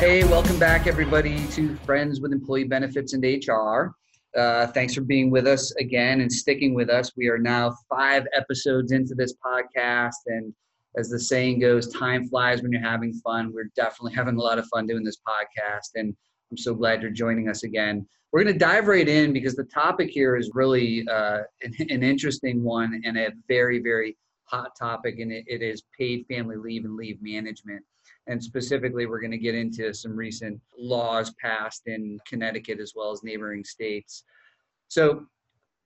Hey, welcome back, everybody, to Friends with Employee Benefits and HR. Uh, thanks for being with us again and sticking with us. We are now five episodes into this podcast, and as the saying goes, time flies when you're having fun. We're definitely having a lot of fun doing this podcast, and I'm so glad you're joining us again. We're going to dive right in because the topic here is really uh, an, an, interesting one and a very, very hot topic, and it, it is paid family leave and leave management. And specifically, we're going to get into some recent laws passed in Connecticut as well as neighboring states. So,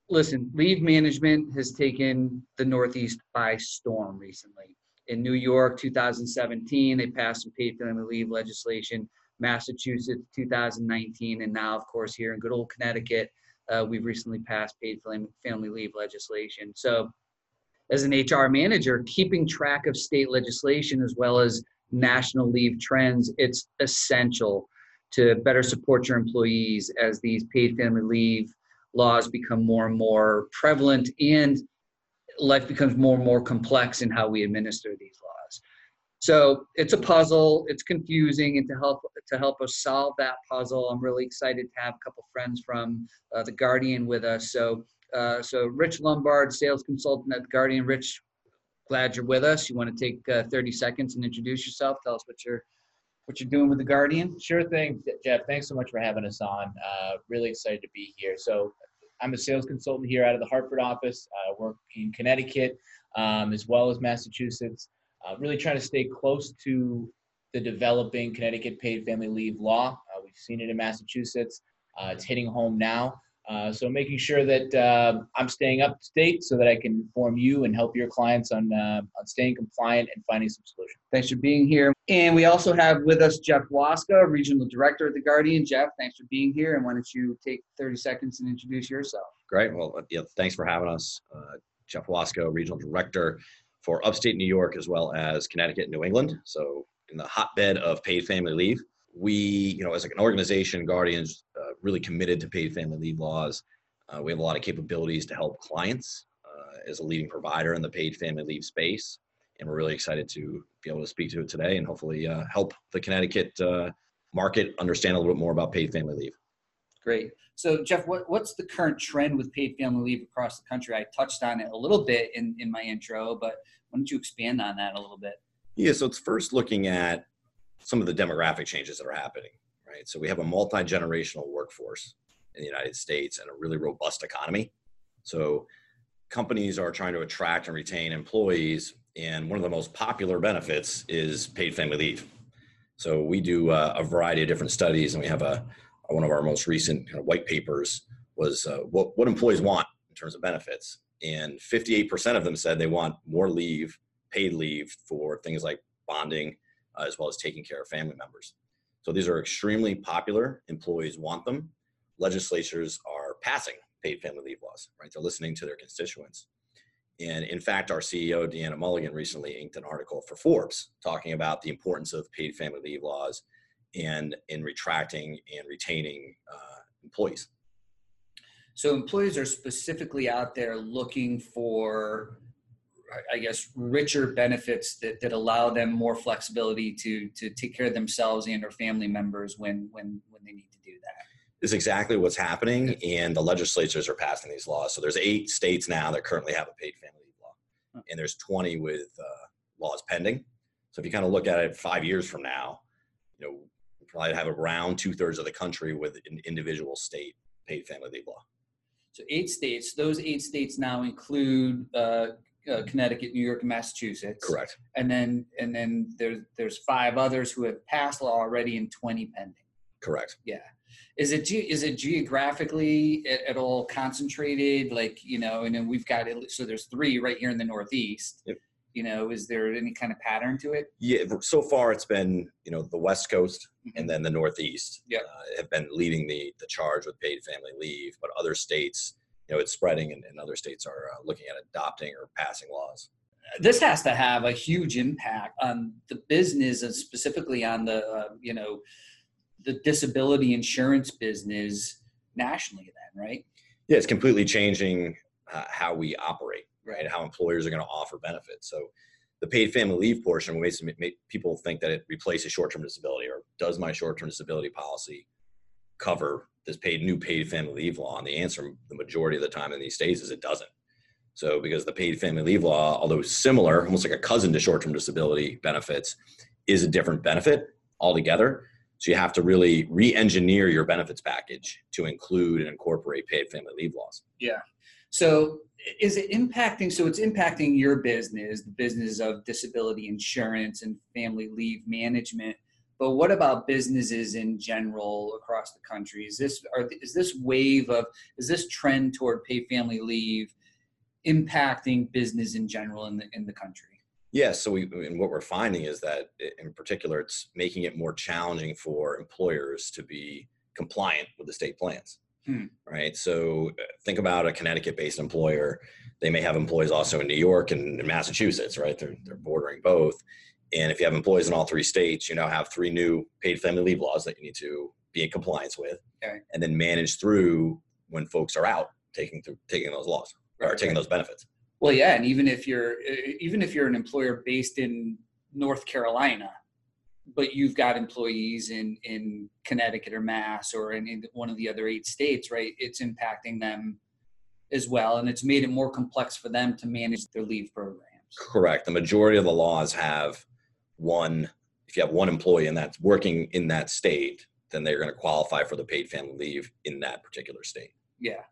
listen, leave management has taken the Northeast by storm recently. In New York, 2017, they passed some paid family leave legislation. Massachusetts, 2019, and now, of course, here in good old Connecticut, uh, we've recently passed paid family leave legislation. So, as an HR manager, keeping track of state legislation as well as national leave trends, it's essential to better support your employees as these paid family leave laws become more and more prevalent and life becomes more and more complex in how we administer these laws. So it's a puzzle, it's confusing, and to help to help us solve that puzzle, I'm really excited to have a couple friends from uh, the Guardian with us. So uh, so Rich Lombard, sales consultant at the Guardian. Rich, glad you're with us. You want to take uh, 30 seconds and introduce yourself? Tell us what you're what you're doing with the Guardian. Sure thing, Jeff. Thanks so much for having us on. Uh, really excited to be here. So I'm a sales consultant here out of the Hartford office. I work in Connecticut um, as well as Massachusetts. Uh, really trying to stay close to the developing Connecticut paid family leave law. Uh, we've seen it in Massachusetts. Uh, it's hitting home now. Uh, so making sure that uh, I'm staying up to date so that I can inform you and help your clients on uh, on staying compliant and finding some solutions. Thanks for being here. And we also have with us Jeff Waska, Regional Director at the Guardian. Jeff, thanks for being here. And why don't you take 30 seconds and introduce yourself? Great. Well, uh, yeah, thanks for having us. Uh, Jeff Waska, Regional Director for upstate New York as well as Connecticut and New England. So in the hotbed of paid family leave we, you know, as like an organization, Guardians, uh, really committed to paid family leave laws. Uh, we have a lot of capabilities to help clients uh, as a leading provider in the paid family leave space, and we're really excited to be able to speak to it today and hopefully uh, help the Connecticut uh, market understand a little bit more about paid family leave. Great. So, Jeff, what, what's the current trend with paid family leave across the country? I touched on it a little bit in, in my intro, but why don't you expand on that a little bit? Yeah, so it's first looking at some of the demographic changes that are happening, right? So we have a multi generational workforce in the United States and a really robust economy. So companies are trying to attract and retain employees, and one of the most popular benefits is paid family leave. So we do uh, a variety of different studies, and we have a one of our most recent kind of white papers was uh, what what employees want in terms of benefits, and 58% of them said they want more leave, paid leave for things like bonding uh, as well as taking care of family members. So these are extremely popular. Employees want them. Legislatures are passing paid family leave laws, right? They're listening to their constituents. And in fact, our CEO, Deanna Mulligan, recently inked an article for Forbes talking about the importance of paid family leave laws and in retracting and retaining uh, employees. So employees are specifically out there looking for I guess, richer benefits that, that allow them more flexibility to to take care of themselves and or family members when when when they need to do that. Is exactly what's happening, and the legislatures are passing these laws. So there's eight states now that currently have a paid family leave law, and there's 20 with uh, laws pending. So if you kind of look at it five years from now, you know, we probably have around two thirds of the country with an individual state paid family leave law. So eight states. Those eight states now include uh, uh, Connecticut, New York, and Massachusetts. Correct. And then and then there's there's five others who have passed law already and 20 pending. Correct. Yeah. Is it is it geographically at, at, all concentrated? Like you know, and then we've got it. So there's three right here in the Northeast. Yep. You know, is there any kind of pattern to it? Yeah. So far, it's been you know the West Coast mm-hmm. and then the Northeast. Yeah. Uh, have been leading the the charge with paid family leave, but other states you know it's spreading and, and other states are uh, looking at adopting or passing laws. This has to have a huge impact on the business and specifically on the uh, you know the disability insurance business nationally then right? Yeah it's completely changing uh, how we operate right how employers are going to offer benefits. So the paid family leave portion makes make people think that it replaces short-term disability or does my short-term disability policy cover this paid new paid family leave law and the answer the majority of the time in these states is it doesn't. So because the paid family leave law although similar almost like a cousin to short-term disability benefits is a different benefit altogether. So you have to really re-engineer your benefits package to include and incorporate paid family leave laws. Yeah. So is it impacting so it's impacting your business the business of disability insurance and family leave management but what about businesses in general across the country is this are, is this wave of is this trend toward paid family leave impacting business in general in the in the country Yes. Yeah, so we, and what we're finding is that in particular, it's making it more challenging for employers to be compliant with the state plans. Hmm. Right. So uh, think about a Connecticut based employer. They may have employees also in New York and Massachusetts, right? They're, they're bordering both. And if you have employees in all three states, you now have three new paid family leave laws that you need to be in compliance with okay. and then manage through when folks are out taking through taking those laws right, or taking right. those benefits. Well, yeah. And even if you're, even if you're an employer based in North Carolina, but you've got employees in in Connecticut or Mass or in, one of the other eight states, right? It's impacting them as well, and it's made it more complex for them to manage their leave programs. Correct. The majority of the laws have one. If you have one employee and that's working in that state, then they're going to qualify for the paid family leave in that particular state. Yeah,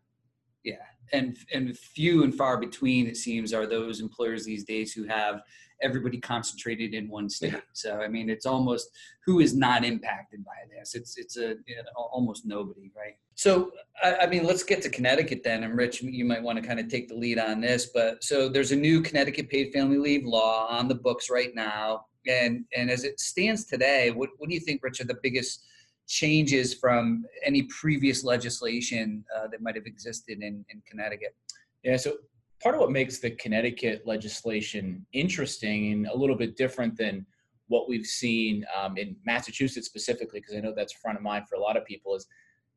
yeah, and and few and far between it seems are those employers these days who have everybody concentrated in one state. Yeah. So I mean, it's almost who is not impacted by this. It's it's a you know, almost nobody, right? So I, I, mean, let's get to Connecticut then. And Rich, you might want to kind of take the lead on this. But so there's a new Connecticut paid family leave law on the books right now, and and as it stands today, what what do you think, Richard, the biggest changes from any previous legislation uh, that might have existed in, in Connecticut? Yeah, so part of what makes the Connecticut legislation interesting and a little bit different than what we've seen um, in Massachusetts specifically, because I know that's front of mind for a lot of people, is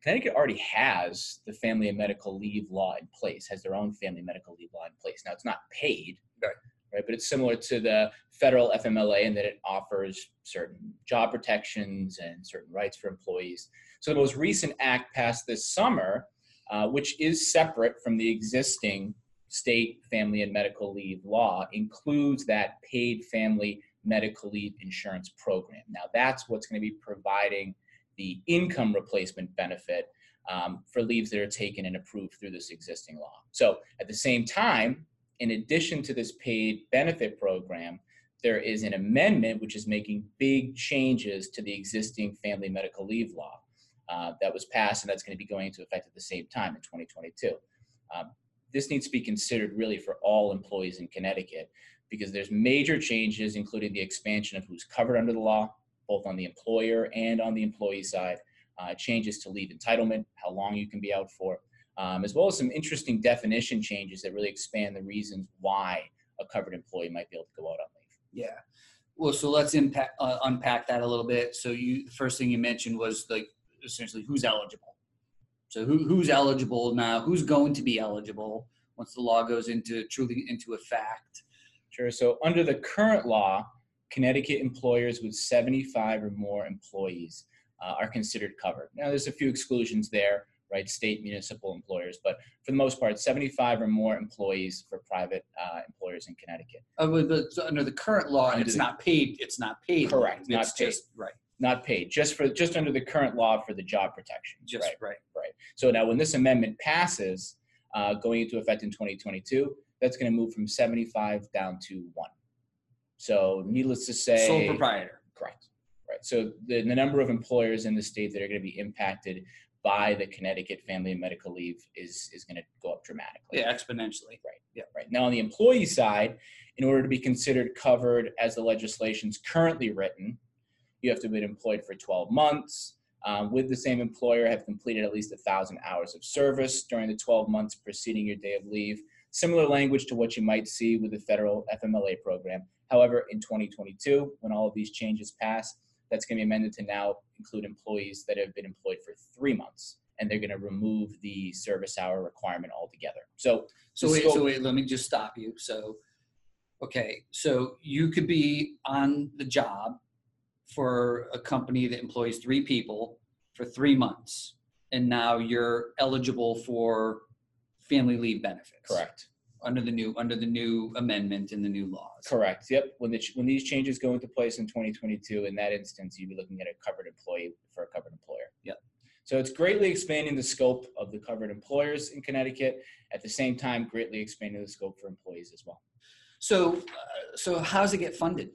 Connecticut already has the family and medical leave law in place, has their own family medical leave law in place. Now, it's not paid, right? Right? But it's similar to the federal FMLA in that it offers certain job protections and certain rights for employees. So the most recent act passed this summer, uh, which is separate from the existing state family and medical leave law includes that paid family medical leave insurance program. Now, that's what's going to be providing the income replacement benefit um, for leaves that are taken and approved through this existing law. So, at the same time, in addition to this paid benefit program, there is an amendment which is making big changes to the existing family medical leave law uh, that was passed, and that's going to be going into effect at the same time in 2022. Um, this needs to be considered really for all employees in Connecticut because there's major changes, including the expansion of who's covered under the law, both on the employer and on the employee side, uh, changes to leave entitlement, how long you can be out for, um, as well as some interesting definition changes that really expand the reasons why a covered employee might be able to go out on leave. Yeah. Well, so let's impact, uh, unpack that a little bit. So you, the first thing you mentioned was like essentially who's eligible. So who, who's eligible now? Who's going to be eligible once the law goes into truly into effect? Sure. So under the current law, Connecticut employers with 75 or more employees uh, are considered covered. Now, there's a few exclusions there, right? State municipal employers, but for the most part, 75 or more employees for private uh, employers in Connecticut. Uh, but, but so under the current law, and it's the, not paid. It's not paid. Correct. It's not paid. Just, right not paid just for just under the current law for the job protection. Just right, right, right. So now, when this amendment passes, uh, going into effect in 2022, that's going to move from 75 down to one. So, needless to say, sole proprietor. Correct. Right. So the, the number of employers in the state that are going to be impacted by the Connecticut Family and Medical Leave is is going to go up dramatically. Yeah, exponentially. Right. Yeah. Right. Now on the employee side, in order to be considered covered as the legislation's currently written, you have to have been employed for 12 months um, with the same employer, have completed at least a thousand hours of service during the 12 months preceding your day of leave. Similar language to what you might see with the federal FMLA program. However, in 2022, when all of these changes pass, that's going to be amended to now include employees that have been employed for three months, and they're going to remove the service hour requirement altogether. So, so wait, so wait, let me just stop you. So, Okay, so you could be on the job for a company that employs three people for three months, and now you're eligible for family leave benefits. Correct. Under the new under the new amendment in the new laws. Correct. Yep. When the when these changes go into place in 2022, in that instance, you'd be looking at a covered employee for a covered employer. Yep. So it's greatly expanding the scope of the covered employers in Connecticut. At the same time, greatly expanding the scope for employees as well. So, uh, so how does it get funded?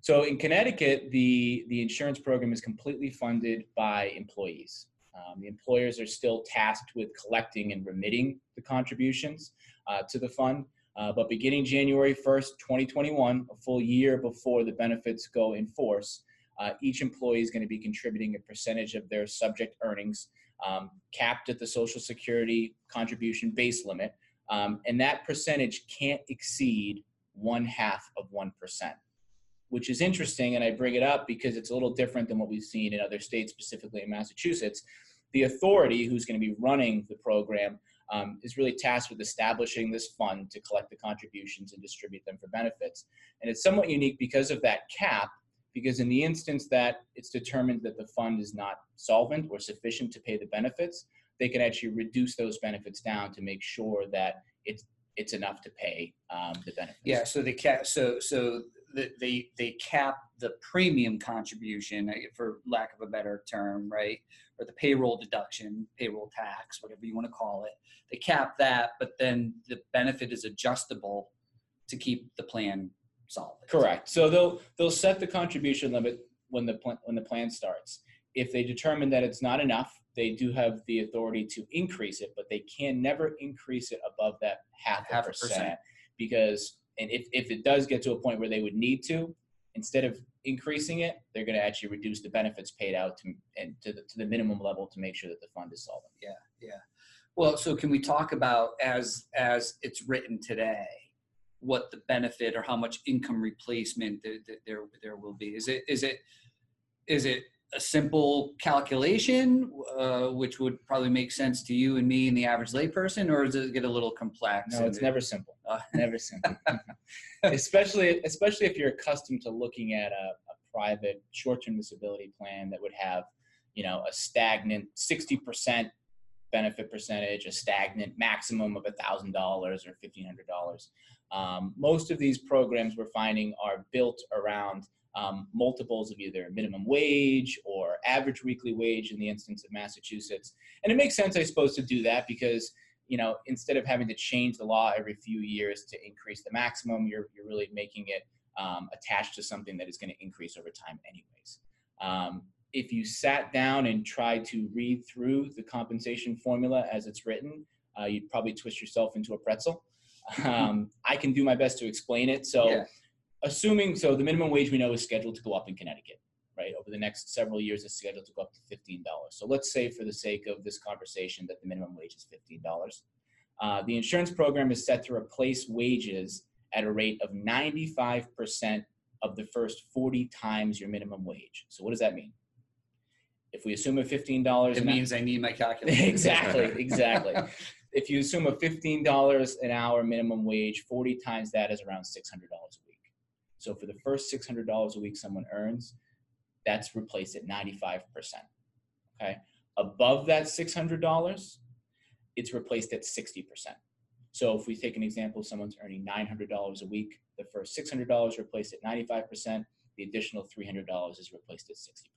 So in Connecticut, the the insurance program is completely funded by employees. Um, the employers are still tasked with collecting and remitting the contributions uh, to the fund. Uh, but beginning January 1st, 2021, a full year before the benefits go in force, uh, each employee is going to be contributing a percentage of their subject earnings, um, capped at the Social Security contribution base limit. Um, and that percentage can't exceed one half of 1%, which is interesting. And I bring it up because it's a little different than what we've seen in other states, specifically in Massachusetts. The authority who's going to be running the program um, is really tasked with establishing this fund to collect the contributions and distribute them for benefits. And it's somewhat unique because of that cap, because in the instance that it's determined that the fund is not solvent or sufficient to pay the benefits, they can actually reduce those benefits down to make sure that it's it's enough to pay um, the benefits. Yeah. So the cap. So so they they cap the premium contribution, uh, for lack of a better term, right, or the payroll deduction, payroll tax, whatever you want to call it. They cap that, but then the benefit is adjustable to keep the plan solvent. Correct. So they'll they'll set the contribution limit when the plan when the plan starts. If they determine that it's not enough, they do have the authority to increase it, but they can never increase it above that half, half a percent, percent because and if, if it does get to a point where they would need to, instead of increasing it, they're going to actually reduce the benefits paid out to and to the, to the minimum level to make sure that the fund is solvent. Yeah, yeah. Well, so can we talk about as as it's written today, what the benefit or how much income replacement there there, there will be? Is it is it is it a simple calculation, uh, which would probably make sense to you and me and the average layperson, or does it get a little complex? No, it's never simple. Uh, never simple. especially, especially if you're accustomed to looking at a, a private short-term disability plan that would have, you know, a stagnant 60% benefit percentage, a stagnant maximum of $1,000 or $1,500. Um, most of these programs we're finding are built around um, multiples of either minimum wage or average weekly wage in the instance of Massachusetts. And it makes sense, I suppose, to do that because you know instead of having to change the law every few years to increase the maximum, you're you're really making it um, attached to something that is going to increase over time, anyways. Um, if you sat down and tried to read through the compensation formula as it's written, uh, you'd probably twist yourself into a pretzel. Um, I can do my best to explain it. So. Yeah assuming so the minimum wage we know is scheduled to go up in Connecticut, right? Over the next several years, it's scheduled to go up to $15. So let's say, for the sake of this conversation, that the minimum wage is $15. Uh, the insurance program is set to replace wages at a rate of 95% of the first 40 times your minimum wage. So what does that mean? If we assume a $15 it means hour, I need my calculator. exactly, exactly. if you assume a $15 an hour minimum wage, 40 times that is around $600 a. So for the first $600 a week someone earns, that's replaced at 95%. Okay. Above that $600, it's replaced at 60%. So if we take an example, someone's earning $900 a week, the first $600 replaced at 95%, the additional $300 is replaced at 60%.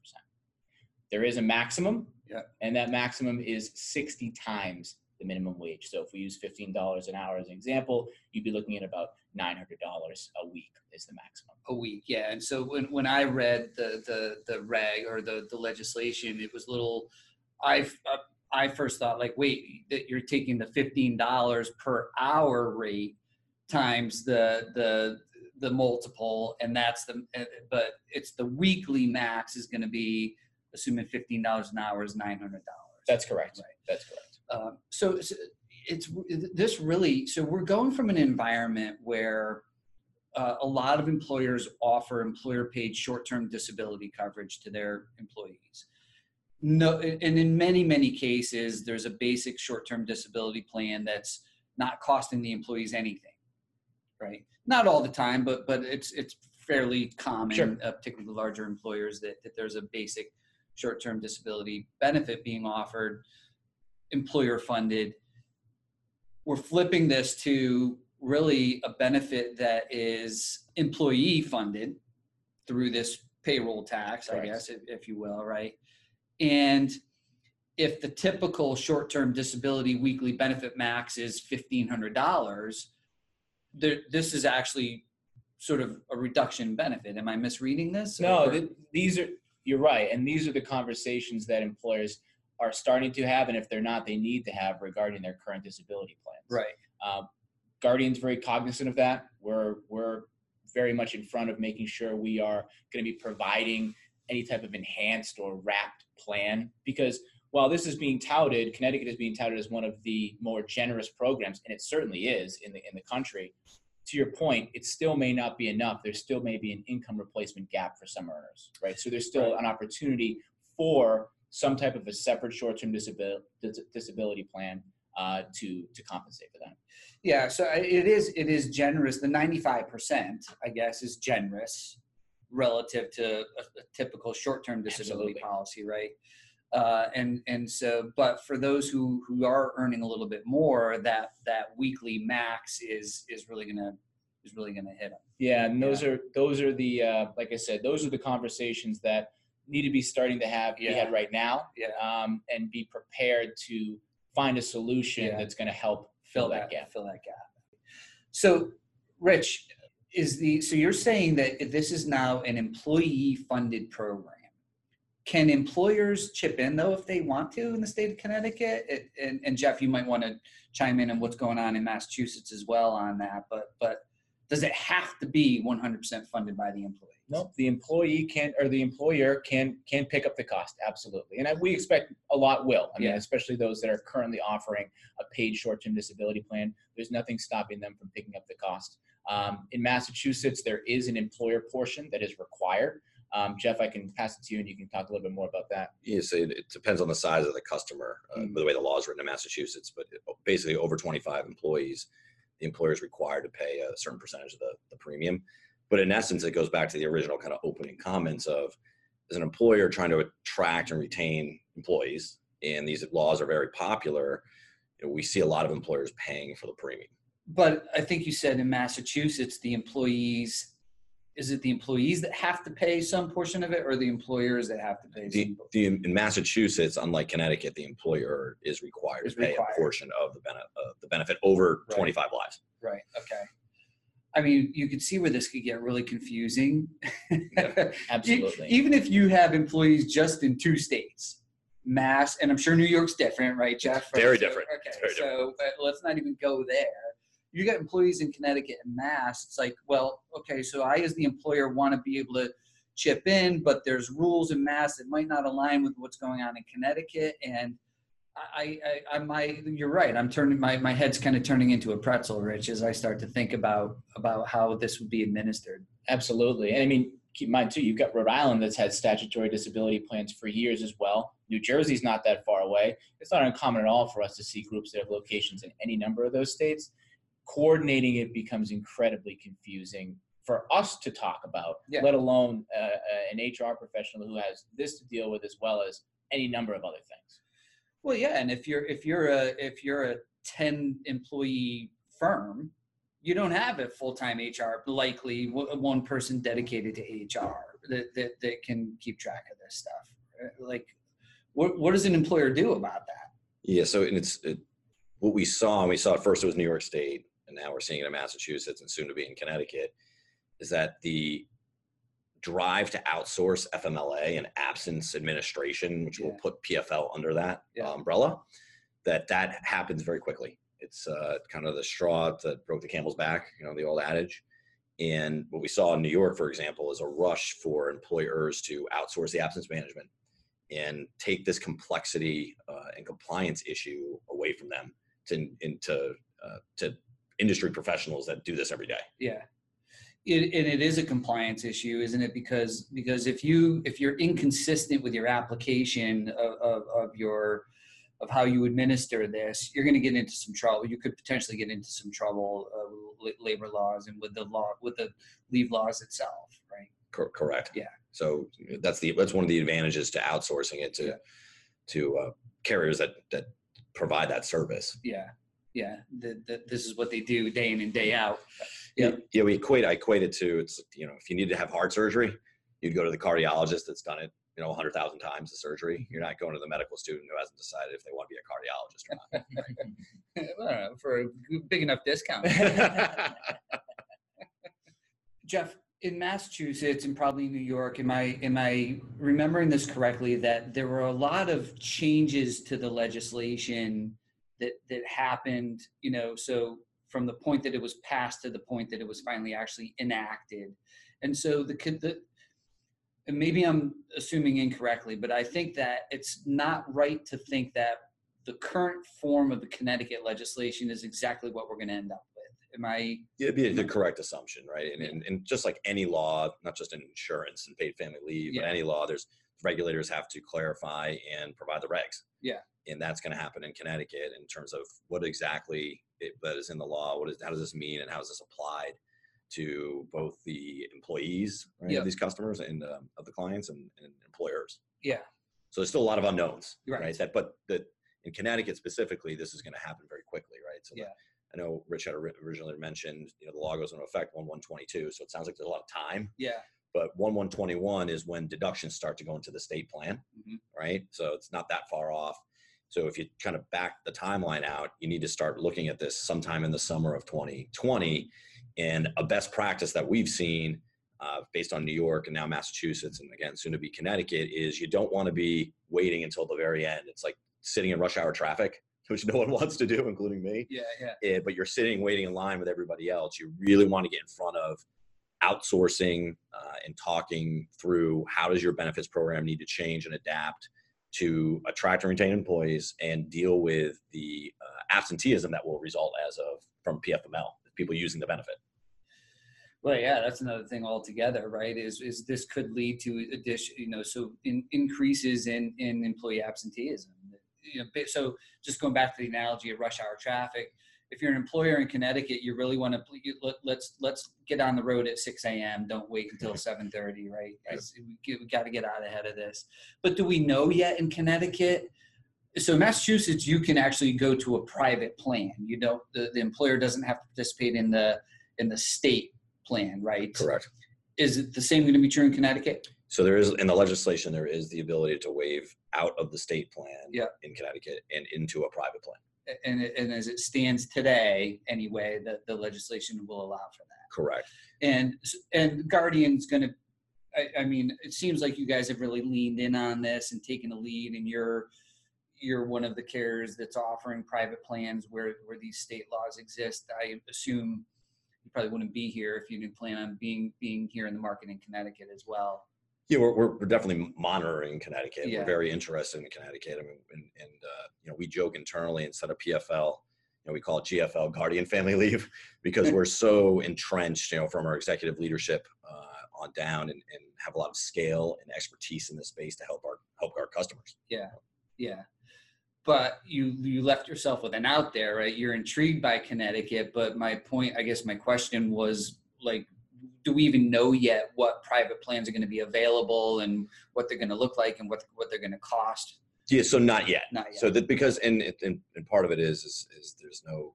There is a maximum, yeah. and that maximum is 60 times the minimum wage. So if we use $15 an hour as an example, you'd be looking at about $900 a week is the maximum. A week, yeah. And so when, when I read the, the, the reg or the, the legislation, it was little, I, I first thought like, wait, that you're taking the $15 per hour rate times the, the, the multiple and that's the, but it's the weekly max is going to be assuming $15 an hour is $900. That's correct. Right. That's correct. Um, so, so it's this really. So we're going from an environment where uh, a lot of employers offer employer-paid short-term disability coverage to their employees. No, and in many many cases, there's a basic short-term disability plan that's not costing the employees anything. right? Not all the time, but but it's it's fairly common, Sure. uh, particularly larger employers, that that there's a basic short-term disability benefit being offered, employer funded. We're flipping this to really a benefit that is employee funded through this payroll tax, I guess, if, if you will, right? And if the typical short-term disability weekly benefit max is fifteen hundred dollars, there, this is actually sort of a reduction benefit. Am I misreading this? No, Or- th- these are you're right, and these are the conversations that employers are starting to have, and if they're not, they need to have regarding their current disability plans. right. Um, Guardian's very cognizant of that. We're we're very much in front of making sure we are going to be providing any type of enhanced or wrapped plan because while this is being touted, Connecticut is being touted as one of the more generous programs, and it certainly is in the in the country. To your point, it still may not be enough. There still may be an income replacement gap for some earners, right? So there's still Right. an opportunity for some type of a separate short-term disability disability plan uh, to to compensate for that. Yeah, so it is it is generous. The ninety five percent, I guess, is generous relative to a, a typical short term disability Absolutely. policy, right? Uh, and and so, but for those who who are earning a little bit more, that that weekly max is is really gonna is really gonna hit them. Yeah, and those are those are the uh, like I said, those are the conversations that need to be starting to have Yeah. had right now, Yeah, um, and be prepared to find a solution Yeah. that's going to help fill that gap. Fill that gap. So, Rich, is the so you're saying that this is now an employee funded program? Can employers chip in though if they want to in the state of Connecticut? It, and, and Jeff, you might want to chime in on what's going on in Massachusetts as well on that. But but does it have to be 100% funded by the employee? Nope, the employee can or the employer can can pick up the cost absolutely, and I, we expect a lot will. I mean, Yeah. especially those that are currently offering a paid short-term disability plan. There's nothing stopping them from picking up the cost. Um, in Massachusetts, there is an employer portion that is required. Um, Jeff, I can pass it to you, and you can talk a little bit more about that. you say it, it depends on the size of the customer, uh, Mm. by the way the law is written in Massachusetts, but it- basically over 25 employees, the employer is required to pay a certain percentage of the, the premium. But in essence, it goes back to the original kind of opening comments of as an employer trying to attract and retain employees, and these laws are very popular, you know, we see a lot of employers paying for the premium. But I think you said in Massachusetts, the employees. Is it the employees that have to pay some portion of it, or the employers that have to pay? The, some the, in Massachusetts, unlike Connecticut, the employer is required Is to pay required. a portion of the, bene- uh, the benefit over Right. 25 lives. Right. Okay. I mean, you could see where this could get really confusing. Absolutely. Even if you have employees just in two states, Mass, and I'm sure New York's different, right, Jeff? Very So- different. Okay. Very so but let's not even go there. You got employees in Connecticut and Mass. It's like, well, okay, so I, as the employer, want to be able to chip in, but there's rules in Mass that might not align with what's going on in Connecticut, and I, I, I, my, you're right. I'm turning my, my head's kind of turning into a pretzel, Rich, as I start to think about about how this would be administered. Absolutely. And I mean, keep in mind too, you've got Rhode Island that's had statutory disability plans for years as well. New Jersey's not that far away. It's not uncommon at all for us to see groups that have locations in any number of those states. Coordinating it becomes incredibly confusing for us to talk about, Yeah. let alone uh, uh, an HR professional who has this to deal with as well as any number of other things. Well, yeah, and if you're if you're a if you're a ten employee firm, you don't have a full time HR. Likely, one person dedicated to HR that, that that can keep track of this stuff. Like, what what does an employer do about that? Yeah, so and it's it, what we saw, and we saw at first it was New York State, and now we're seeing it in Massachusetts and soon to be in Connecticut, is that the drive to outsource FMLA and absence administration, which will put PFL under that Yeah. umbrella, that that happens very quickly. It's uh, kind of the straw that broke the camel's back, you know, the old adage. And what we saw in New York, for example, is a rush for employers to outsource the absence management and take this complexity uh, and compliance issue away from them to into uh, to industry professionals that do this every day. Yeah. It, and it is a compliance issue, isn't it? Because because if you if you're inconsistent with your application of, of, of your of how you administer this, you're going to get into some trouble. You could potentially get into some trouble uh, with labor laws and with the law with the leave laws itself, right? Cor- correct. Yeah. So that's the that's one of the advantages to outsourcing it to Yeah. to uh, carriers that that provide that service. Yeah, yeah. The, the, this is what they do day in and day out. Yeah. Yeah, we equate I equate it to it's you know if you need to have heart surgery, you'd go to the cardiologist that's done it you know 100,000 times the surgery. Mm-hmm. You're not going to the medical student who hasn't decided if they want to be a cardiologist or not. I don't for a big enough discount. Jeff, in Massachusetts and probably New York, am I am I remembering this correctly that there were a lot of changes to the legislation that that happened, you know, so from the point that it was passed to the point that it was finally actually enacted. And so the the and maybe I'm assuming incorrectly, but I think that it's not right to think that the current form of the Connecticut legislation is exactly what we're going to end up with. Am I? It'd be the correct assumption, right? And, and, and just like any law, not just in insurance and paid family leave, Yeah. but any law, there's regulators have to clarify and provide the regs. Yeah. And that's going to happen in Connecticut in terms of what exactly it, that is in the law. What is how does this mean, and how is this applied to both the employees right, Yeah. of these customers and um, of the clients and, and employers? Yeah. So there's still a lot of unknowns, Right. right? That, but that in Connecticut specifically, this is going to happen very quickly, right? So the- Yeah. I know Rich had originally mentioned, you know, the law goes into effect one one twenty two, so it sounds like there's a lot of time. Yeah. But one one twenty one is when deductions start to go into the state plan, Mhm. right? So it's not that far off. So if you kind of back the timeline out, you need to start looking at this sometime in the summer of 2020. And a best practice that we've seen, uh, based on New York and now Massachusetts, and again soon to be Connecticut, is you don't want to be waiting until the very end. It's like sitting in rush hour traffic, which no one wants to do, including me Yeah. Yeah. eh, but you're sitting waiting in line with everybody else. You really want to get in front of outsourcing uh, and talking through how does your benefits program need to change and adapt to attract and retain employees and deal with the uh, absenteeism that will result as of from PFML, people using the benefit. Well, yeah, that's another thing altogether, right? Is is this could lead to addition, you know, so in, increases in in employee absenteeism. You know, so just going back to the analogy of rush hour traffic, if you're an employer in Connecticut, you really want to let, let's let's get on the road at 6 a.m. Don't wait until 7:30, right? We, we got to get out ahead of this. But do we know yet in Connecticut? So in Massachusetts, you can actually go to a private plan. You don't the, the employer doesn't have to participate in the in the state plan, right? Correct. Is it the same going to be true in Connecticut? So there is in the legislation there is the ability to waive out of the state plan Yeah. in Connecticut and into a private plan. And, and as it stands today, anyway, the, the legislation will allow for that. Correct. And and Guardian's going to. I, I mean, it seems like you guys have really leaned in on this and taken a lead, and you're you're one of the carriers that's offering private plans where where these state laws exist. I assume you probably wouldn't be here if you didn't plan on being being here in the market in Connecticut as well. Yeah, we're, we're, we're definitely monitoring Connecticut. Yeah. We're very interested in Connecticut. I mean, and, and uh, you know, we joke internally instead of PFL, you know, we call it GFL, Guardian Family Leave, because we're so entrenched, you know, from our executive leadership uh, on down, and, and have a lot of scale and expertise in this space to help our help our customers. Yeah, yeah. But you you left yourself with an out there, right? You're intrigued by Connecticut, but my point, I guess my question was like do we even know yet what private plans are going to be available and what they're going to look like and what what they're going to cost? Yeah, so not yet. Not yet. So that because and, and and part of it is is, is there's no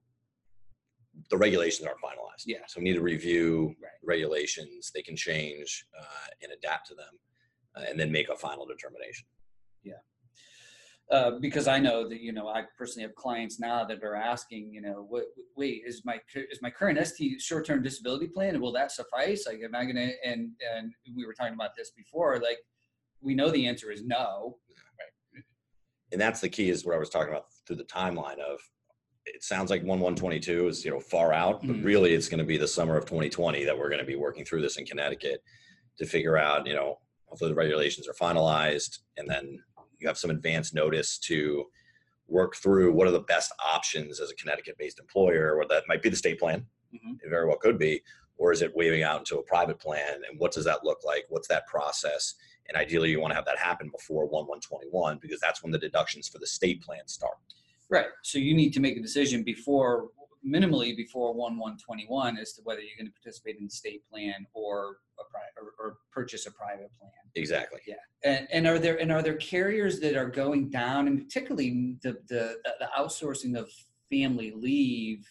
the regulations aren't finalized. Yeah. So we need to review Right. regulations. They can change uh, and adapt to them, uh, and then make a final determination. Uh, because I know that you know I personally have clients now that are asking, you know, what, wait, is my cu- is my current ST short term disability plan will that suffice? Like, am I gonna? And and we were talking about this before. Like, we know the answer is no. Right. And that's the key is what I was talking about through the timeline of. It sounds like one one twenty two is you know far out, but Mhm. really it's going to be the summer of 2020 that we're going to be working through this in Connecticut to figure out you know hopefully the regulations are finalized and then you have some advance notice to work through what are the best options as a Connecticut based employer, or that might be the state plan, Mhm. it very well could be, or is it waiving out into a private plan? And what does that look like? What's that process? And ideally, you want to have that happen before 1 121 because that's when the deductions for the state plan start. Right. So you need to make a decision before, minimally before one one twenty one, as to whether you're going to participate in the state plan or a pri- or, or purchase a private plan. Exactly. And, and are there and are there carriers that are going down, and particularly the the, the outsourcing of family leave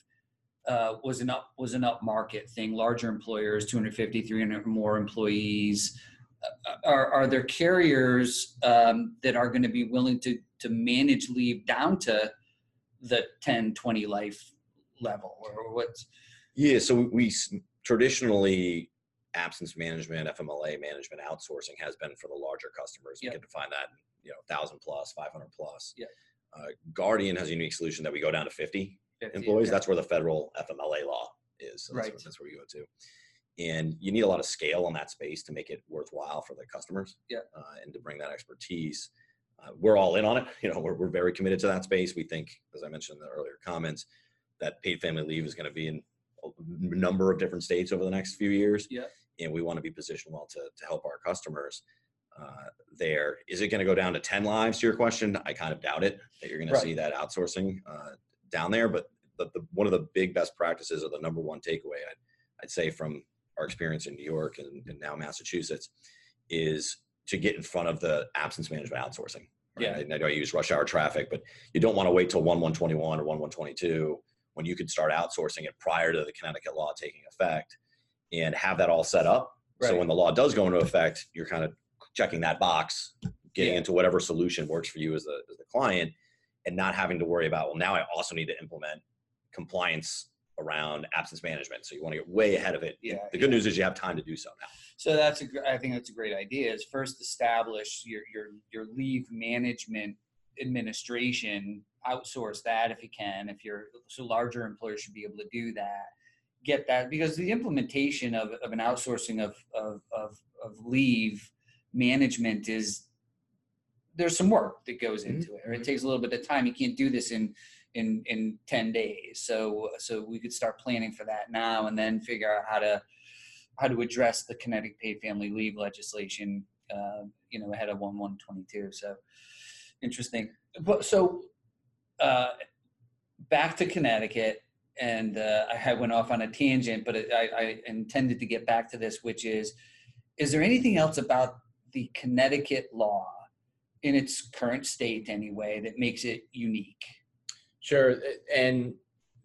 uh, was an up was an up market thing. Larger employers, 250, 300 more employees. Uh, are are there carriers um, that are going to be willing to to manage leave down to the 10, 20 life level, or what's Yeah. So we, we traditionally absence management, FMLA management outsourcing has been for the larger customers. Yeah. We can define that, you know, thousand plus, five hundred plus. Yeah. Uh, Guardian has a unique solution that we go down to fifty 50? employees. Okay. That's where the federal FMLA law is. So that's, Right. where, that's where we go to. And you need a lot of scale on that space to make it worthwhile for the customers. Yeah. Uh, and to bring that expertise. Uh, we're all in on it. You know, we're, we're very committed to that space. We think, as I mentioned in the earlier comments, that paid family leave is going to be in a number of different states over the next few years. Yeah. And we want to be positioned well to, to help our customers uh, there. Is it going to go down to 10 lives to your question? I kind of doubt it that you're going Right. to see that outsourcing uh, down there. But the, the, one of the big best practices or the number one takeaway I'd, I'd say from our experience in New York and, and now Massachusetts is to get in front of the absence management outsourcing. right? Yeah. And I know I use rush hour traffic, but you don't want to wait till 1 121 or 1 122 when you could start outsourcing it prior to the Connecticut law taking effect and have that all set up. So when the law does go into effect, you're kind of checking that box, getting Yeah. into whatever solution works for you as the, as the client, and not having to worry about, well, now I also need to implement compliance around absence management. So you want to get way ahead of it. Yeah, The good news is you have time to do so now. So that's a, I think that's a great idea. Is first establish your your your leave management administration, outsource that if you can. If you're so larger employers should be able to do that. Get that because the implementation of, of an outsourcing of, of of of leave management is there's some work that goes into it, or it takes a little bit of time. You can't do this in in in 10 days. So so we could start planning for that now and then figure out how to how to address the Connecticut paid family leave legislation, uh, you know, ahead of one one twenty two. So interesting. But so uh, back to Connecticut, and uh, I went off on a tangent, but I, I intended to get back to this, which is: is there anything else about the Connecticut law, in its current state anyway, that makes it unique? Sure. And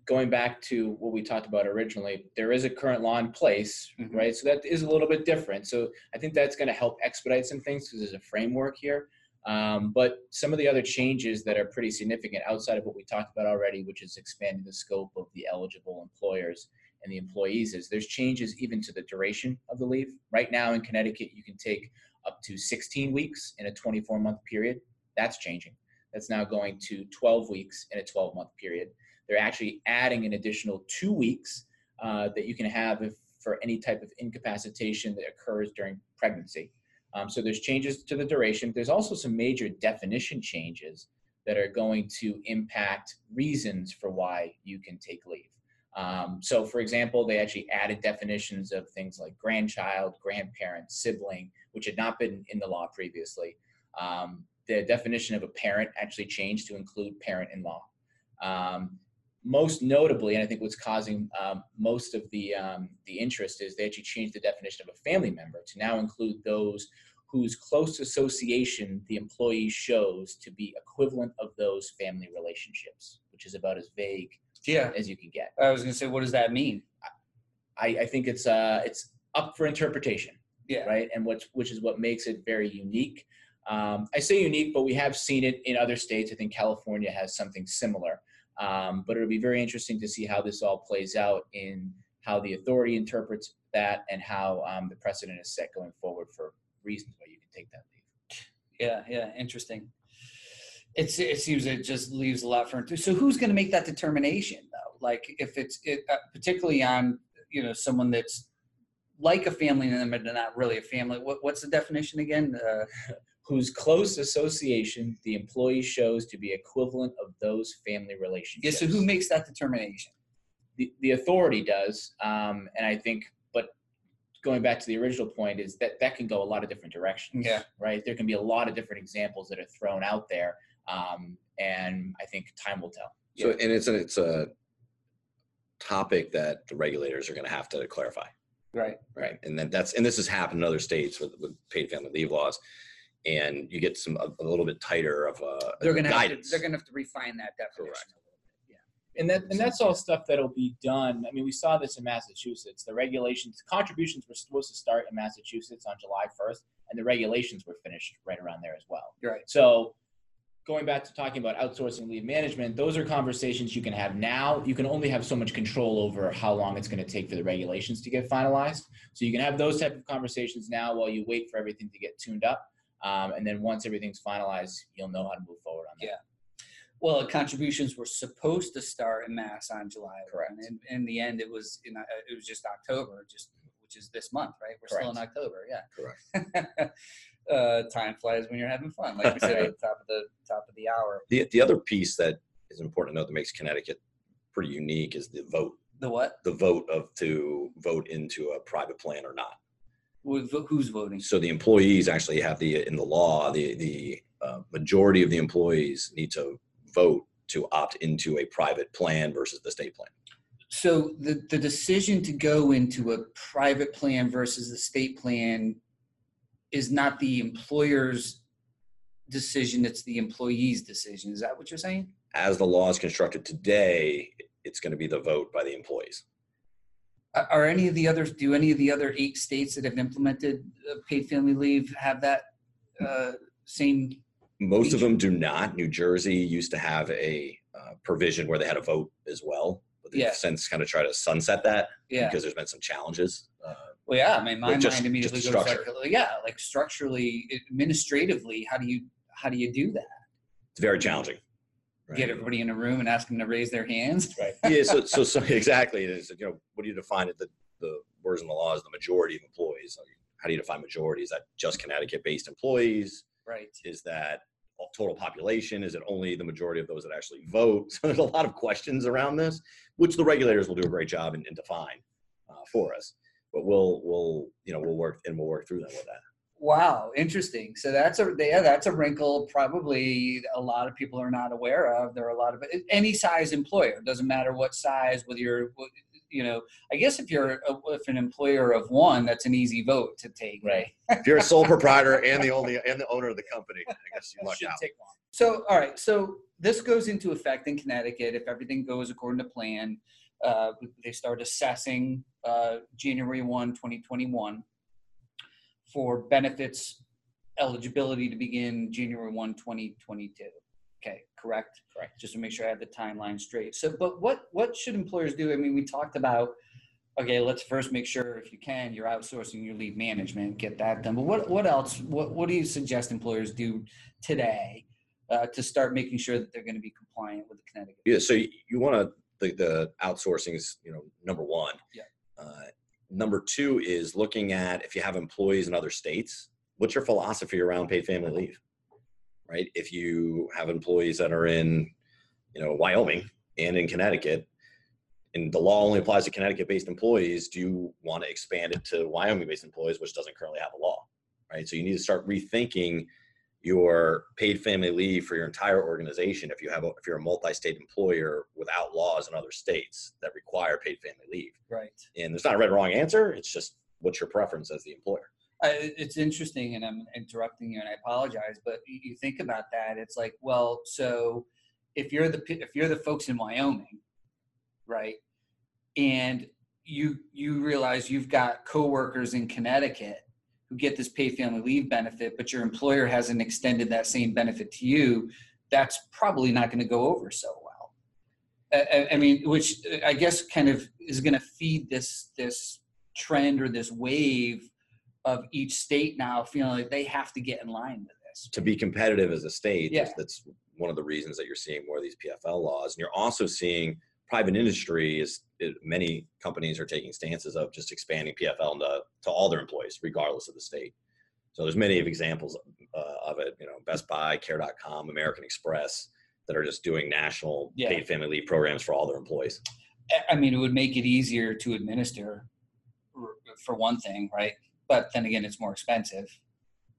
going back to what we talked about originally, there is a current law in place, Mhm. right? So that is a little bit different. So I think that's going to help expedite some things because there's a framework here. Um, but some of the other changes that are pretty significant outside of what we talked about already, which is expanding the scope of the eligible employers and the employees, is there's changes even to the duration of the leave. Right now in Connecticut, you can take up to 16 weeks in a 24 month period. That's changing. That's now going to 12 weeks in a 12 month period. They're actually adding an additional two weeks uh, that you can have if, for any type of incapacitation that occurs during pregnancy. Um, so there's changes to the duration. There's also some major definition changes that are going to impact reasons for why you can take leave. Um, so, for example, they actually added definitions of things like grandchild, grandparent, sibling, which had not been in the law previously. Um, the definition of a parent actually changed to include parent in law. Um, most notably, and I think what's causing um, most of the um, the interest is they actually changed the definition of a family member to now include those whose close association the employee shows to be equivalent of those family relationships, which is about as vague Yeah, as you can get. I was going to say, what does that mean? I, I think it's uh, it's up for interpretation. Yeah, right? And which which is what makes it very unique. Um, I say unique, but we have seen it in other states. I think California has something similar. Um, but it'll be very interesting to see how this all plays out in how the authority interprets that and how um, the precedent is set going forward for reasons why you can take that leave. Yeah, yeah, interesting. It's it seems it just leaves a lot for so who's going to make that determination though? Like if it's it, uh, particularly on you know someone that's like a family member, but not really a family. What, what's the definition again? Uh, Whose close association the employee shows to be equivalent of those family relationships. yeah, so who makes that determination? the, the authority does, um, and I think, going back to the original point is that that can go a lot of different directions. Yeah. Right. There can be a lot of different examples that are thrown out there, um, and I think time will tell. So, and it's a, it's a topic that the regulators are going to have to clarify, Right. right? And then that's and this has happened in other states with, with paid family leave laws, and you get some a, a little bit tighter of uh, They're gonna have to, guidance. they're gonna have to refine that definition. Correct. And that and that's all stuff that'll be done. I mean, we saw this in Massachusetts. The regulations, contributions were supposed to start in Massachusetts on July 1st, and the regulations were finished right around there as well. Right. So, going back to talking about outsourcing leave management, those are conversations you can have now. You can only have so much control over how long it's going to take for the regulations to get finalized. So you can have those type of conversations now while you wait for everything to get tuned up. Um, and then once everything's finalized, you'll know how to move forward on that. Yeah. Well, contributions were supposed to start in mass on July. Correct. And in, in the end, it was in, uh, it was just October, just which is this month, right? We're still in October, yeah. Correct. uh, time flies when you're having fun, like we said at the top of the top of the hour. The the other piece that is important to note that makes Connecticut pretty unique is the vote. The what? The vote of to vote into a private plan or not. Who's voting? So the employees actually have the in the law the the uh, majority of the employees need to vote to opt into a private plan versus the state plan. So the, the decision to go into a private plan versus the state plan is not the employer's decision, it's the employee's decision. Is that what you're saying? As the law is constructed today, it's going to be the vote by the employees. Are are any of the others, do any of the other eight states that have implemented uh, paid family leave have that uh, same? Most of them do not. New Jersey used to have a uh, provision where they had a vote as well, but they've Yeah. since kind of tried to sunset that Yeah. because there's been some challenges. Uh, Well, yeah, I mean, my just- mind immediately goes structure. like, yeah, like structurally, administratively, how do you, how do you do that? it's very challenging. right? Get everybody in a room and ask them to raise their hands? Right. yeah, so, so, so exactly. Is, you know, what do you define it? The, the words in the law is the majority of employees. How do you define majority? Is that just Connecticut based employees? Right. Is that total population? Is it only the majority of those that actually vote? So there's a lot of questions around this, which the regulators will do a great job in, in define uh, for us. But we'll, we'll, you know, we'll work and we'll work through them with that. Wow, interesting. So that's a yeah, that's a wrinkle. Probably a lot of people are not aware of. There are a lot of any size employer. Doesn't matter what size. Whether you're, you know, I guess if you're a, if an employer of one, that's an easy vote to take. Right. If you're a sole proprietor and the only and the owner of the company, I guess you luck out. take long. So all right. So this goes into effect in Connecticut if everything goes according to plan. Uh, they start assessing uh, January 1, 2021 for benefits eligibility to begin January 1, 2022. Okay, correct? Correct. Just to make sure I have the timeline straight. So, but what, what should employers do? I mean, we talked about, okay, let's first make sure if you can, you're outsourcing your leave management, get that done. But what, what else, what, what do you suggest employers do today uh, to start making sure that they're going to be compliant with the Connecticut? Yeah, so you, you want to the, the outsourcing is you know number one. Yeah. Uh, number two is looking at if you have employees in other states, what's your philosophy around paid family leave? Right. If you have employees that are in, you know, Wyoming and in Connecticut, and the law only applies to Connecticut-based employees, do you want to expand it to Wyoming-based employees, which doesn't currently have a law? Right. So you need to start rethinking your paid family leave for your entire organization if you have a, if you're a multi-state employer without laws in other states that require paid family leave Right. and there's not a right or wrong answer it's just what's your preference as the employer I, it's interesting, and I'm interrupting you, and I apologize. But you, think about that, it's like, well, so if you're the if you're the folks in Wyoming, right, and you you realize you've got coworkers in Connecticut who get this paid family leave benefit, but your employer hasn't extended that same benefit to you, that's probably not going to go over so well. I- I mean, which I guess kind of is going to feed this this trend or this wave of each state now feeling like they have to get in line with this. to be competitive as a state Yeah. that's, one of the reasons that you're seeing more of these pfl laws and you're also seeing private industry is it, many companies are taking stances of just expanding pfl into, to all their employees regardless of the state so there's many of examples uh, of it you know best buy care.com american express that are just doing national Yeah. paid family leave programs for all their employees I mean, it would make it easier to administer for one thing, right? But then again, it's more expensive.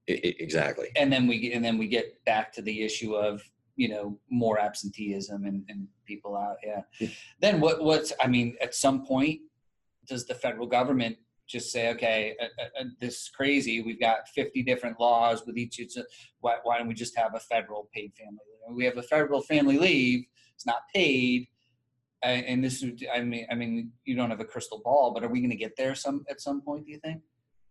I- I- exactly. And then we and then we get back to the issue of you know more absenteeism and, and people out. Yeah. Yeah. Then what? What's I mean, at some point, does the federal government just say, okay, uh, uh, uh, this is crazy. We've got 50 different laws with each. It's a, why, why don't we just have a federal paid family leave? We have a federal family leave. It's not paid. Uh, and this is, I mean, I mean, you don't have a crystal ball, but are we going to get there some at some point? Do you think?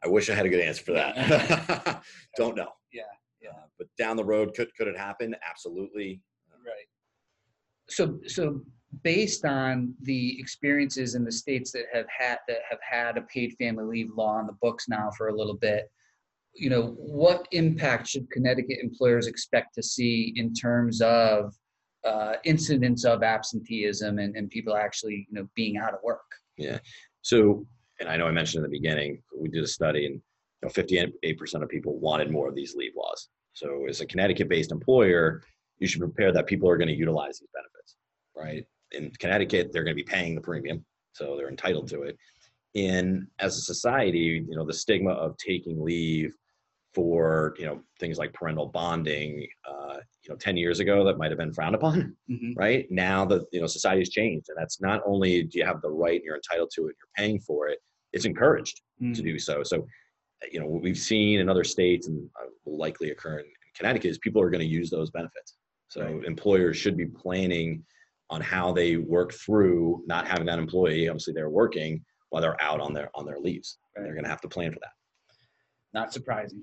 I wish I had a good answer for that. Don't know. Yeah, yeah. Uh, but down the road, could could it happen? Absolutely. Right. So, so based on the experiences in the states that have had that have had a paid family leave law on the books now for a little bit, you know, what impact should Connecticut employers expect to see in terms of uh, incidents of absenteeism and, and people actually, you know, being out of work? Yeah. So, and I know I mentioned in the beginning, we did a study, and you know, 58% of people wanted more of these leave laws. So, as a Connecticut-based employer, you should prepare that people are going to utilize these benefits, right? In Connecticut, they're going to be paying the premium, so they're entitled to it. And as a society, you know, the stigma of taking leave for you know things like parental bonding, uh, you know, 10 years ago that might have been frowned upon Mm-hmm. right now that you know society has changed and that's not only do you have the right and you're entitled to it you're paying for it it's encouraged to do so so you know what we've seen in other states and uh, will likely occur in, in connecticut is people are going to use those benefits so Right. employers should be planning on how they work through not having that employee obviously they're working while they're out on their on their leaves Right. they're going to have to plan for that Not surprising.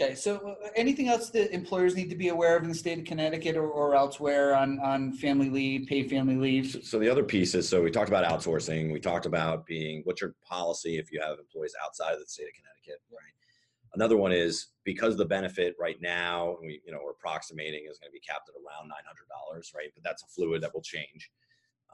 Okay, so uh, anything else that employers need to be aware of in the state of Connecticut or, or elsewhere on, on family leave, paid family leave? So- So the other piece is, so we talked about outsourcing. We talked about being, what's your policy if you have employees outside of the state of Connecticut, right? Another one is because the benefit right now, we, you know, we're approximating is going to be capped at around nine hundred dollars, right? But that's a fluid that will change.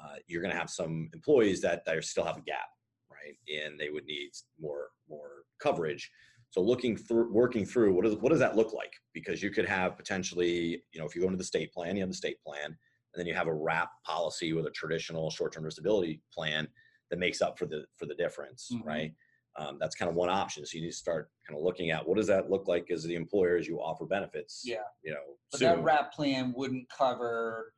Uh, you're going to have some employees that, that still have a gap, right? And they would need more more coverage. So looking through, working through, what does what does that look like? Because you could have potentially, you know, if you go into the state plan, you have the state plan, and then you have a wrap policy with a traditional short-term disability plan that makes up for the for the difference, Mhm. right? Um, that's kind of one option. So you need to start kind of looking at what does that look like as the employer as you offer benefits. Yeah. You know, But that soon. wrap plan wouldn't cover,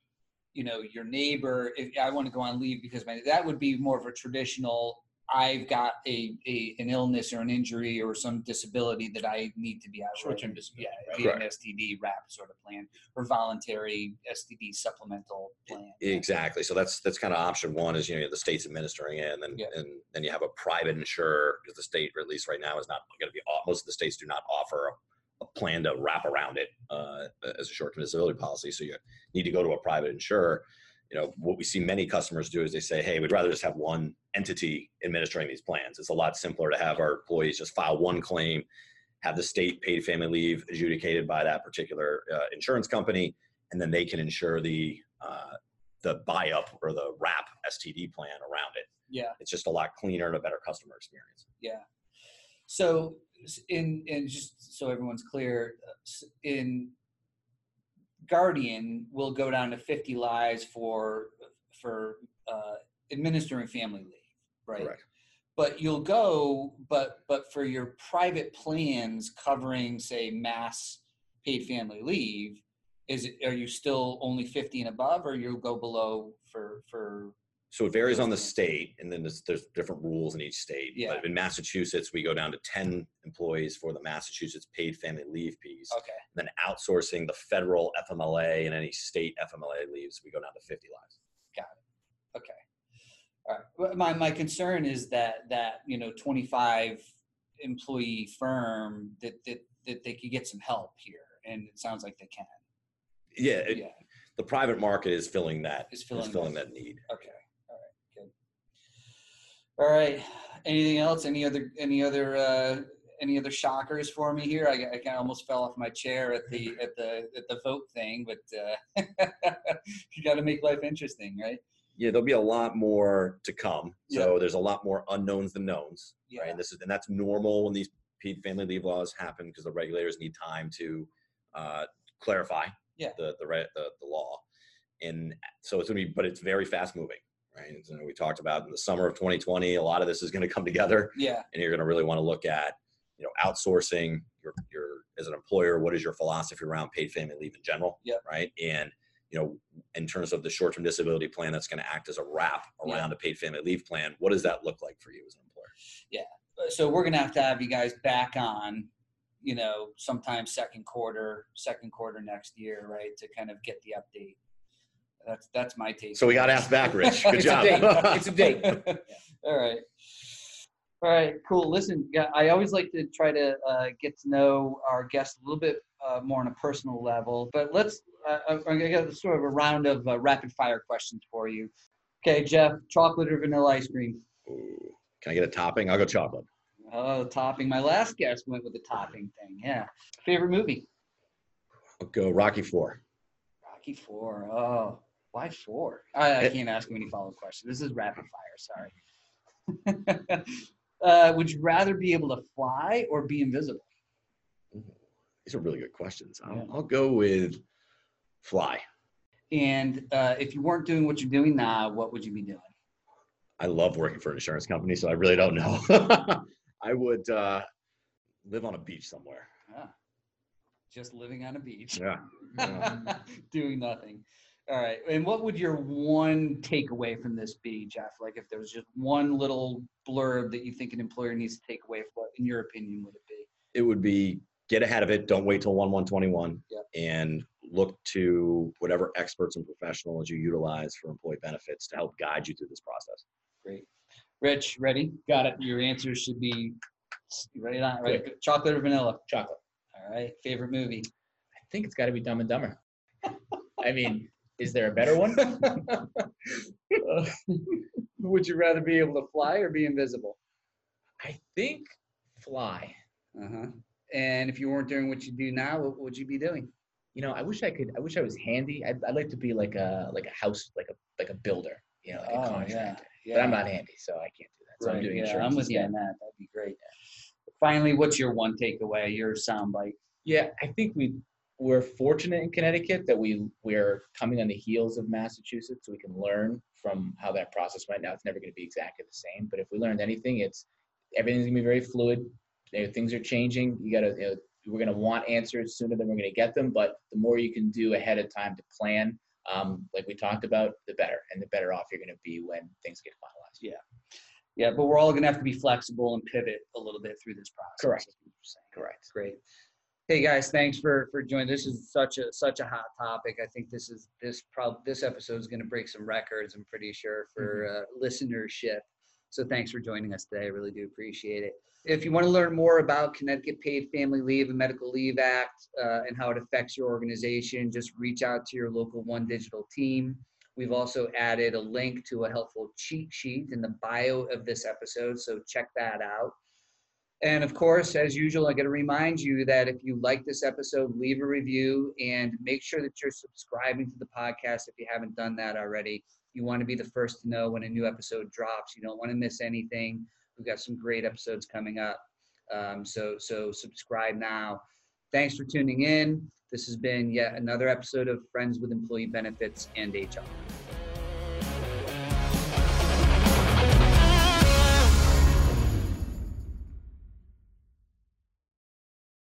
you know, your neighbor. If I want to go on leave because my, that would be more of a traditional. I've got a, a an illness or an injury or some disability that I need to be out. of work. Short-term disability, Yeah, right? be an STD wrap sort of plan or voluntary STD supplemental plan. Exactly. So that's that's kind of option one is you know the state's administering it, and then Yeah. and then you have a private insurer because the state, or at least right now, is not going to be. Most of the states do not offer a, a plan to wrap around it uh, as a short-term disability policy. So you need to go to a private insurer. You know what we see many customers do is they say, "Hey, we'd rather just have one entity administering these plans. It's a lot simpler to have our employees just file one claim." Have the state paid family leave adjudicated by that particular uh, insurance company, and then they can insure the uh, the buy up or the wrap STD plan around it. Yeah. It's just a lot cleaner and a better customer experience. Yeah. So in in just so everyone's clear, uh, in Guardian will go down to 50 lives for for uh, administering family leave, right? Correct. But you'll go, but but for your private plans covering, say, mass paid family leave, is it, are you still only 50 and above, or you'll go below for for So it varies on the state, and then there's, there's different rules in each state. Yeah. But in Massachusetts, we go down to 10 employees for the Massachusetts paid family leave piece. okay, And Then outsourcing the federal FMLA and any state FMLA leaves, we go down to 50 lives. Got it. Okay. All right. My my concern is that that you know 25 employee firm that that that they could get some help here, and it sounds like they can. Yeah, it- yeah. the private market is filling that Is is filling filling, that. that need. Okay. All right. Good. All right. Anything else? Any other any other uh, any other shockers for me here? I, I almost fell off my chair at the at the at the vote thing, but uh, you got to make life interesting, right? Yeah, there'll be a lot more to come. So there's a lot more unknowns than knowns. Yeah. right? And this is and that's normal when these family leave laws happen because the regulators need time to uh, clarify Yeah. the the, the the law, and so it's gonna be, but it's very fast moving. Right? So we talked about in the summer of 2020, a lot of this is going to come together, Yeah. and you're going to really want to look at, you know, outsourcing your your as an employer. What is your philosophy around paid family leave in general? Yep. Right. And you know, in terms of the short-term disability plan that's going to act as a wrap Yeah. around a paid family leave plan, what does that look like for you as an employer? Yeah. Uh, so we're gonna have to have you guys back on, you know, sometime second quarter, second quarter next year, right, to kind of get the update. That's that's my take. So we got to ask back, Rich. Good It's a job. date. It's a date. All right. All right, cool. Listen, I always like to try to uh, get to know our guests a little bit uh, more on a personal level. But let's, uh, I'm going to get sort of a round of uh, rapid fire questions for you. Okay, Jeff, chocolate or vanilla ice cream? Ooh. Can I get a topping? I'll go chocolate. Oh, topping. My last guest went with the topping thing. Yeah. Favorite movie? I'll go Rocky Four. Rocky Four. Oh, why four? I, I can't ask any follow-up questions. This is rapid fire. Sorry. uh, would you rather be able to fly or be invisible? These are really good questions. I'll, Yeah. I'll go with fly. And uh, if you weren't doing what you're doing now, what would you be doing? I love working for an insurance company, so I really don't know. I would uh, live on a beach somewhere. Ah, just living on a beach, Yeah. yeah. doing nothing. All right. And what would your one takeaway from this be, Jeff? Like, if there was just one little blurb that you think an employer needs to take away, what, in your opinion, would it be? It would be get ahead of it. Don't wait till 1 121 Yep. and look to whatever experts and professionals you utilize for employee benefits to help guide you through this process. Great. Rich, ready? Got it. Your answer should be right on. Right. Chocolate or vanilla? Chocolate. All right. Favorite movie? I think it's got to be Dumb and Dumber. I mean, is there a better one? would you rather be able to fly or be invisible? I think Fly. Uh huh. And if you weren't doing what you do now, what would you be doing? You know, I wish I could. I wish I was handy. I'd, I'd like to be like a like a house, like a like a builder. You know, like a contractor. Yeah, But I'm not handy, so I can't do that. So I'm Right, doing yeah. I'm with you on that. That'd be great. Finally, what's your one takeaway? Your soundbite. Yeah, I think we we're fortunate in Connecticut that we we're coming on the heels of Massachusetts, so we can learn from how that process went. Now it's never going to be exactly the same, but if we learned anything, it's everything's going to be very fluid. You know, things are changing. You got to you know, we're going to want answers sooner than we're going to get them, but the more you can do ahead of time to plan, um, like we talked about, the better, and the better off you're going to be when things get finalized. Yeah, yeah, but we're all going to have to be flexible and pivot a little bit through this process. Correct. is what you're saying. Correct. Great. Hey guys, thanks for for joining. This is such a such a hot topic. I think this is this prob this episode is going to break some records. I'm pretty sure for uh, listenership. So thanks for joining us today. I really do appreciate it. If you want to learn more about Connecticut Paid Family Leave and Medical Leave Act uh, and how it affects your organization, just reach out to your local One Digital team. We've also added a link to a helpful cheat sheet in the bio of this episode, so check that out. And of course, as usual, I got to remind you that if you like this episode, leave a review and make sure that you're subscribing to the podcast if you haven't done that already. You want to be the first to know when a new episode drops. You don't want to miss anything. We've got some great episodes coming up. Um, so, so subscribe now. Thanks for tuning in. This has been yet another episode of Friends with Employee Benefits and HR.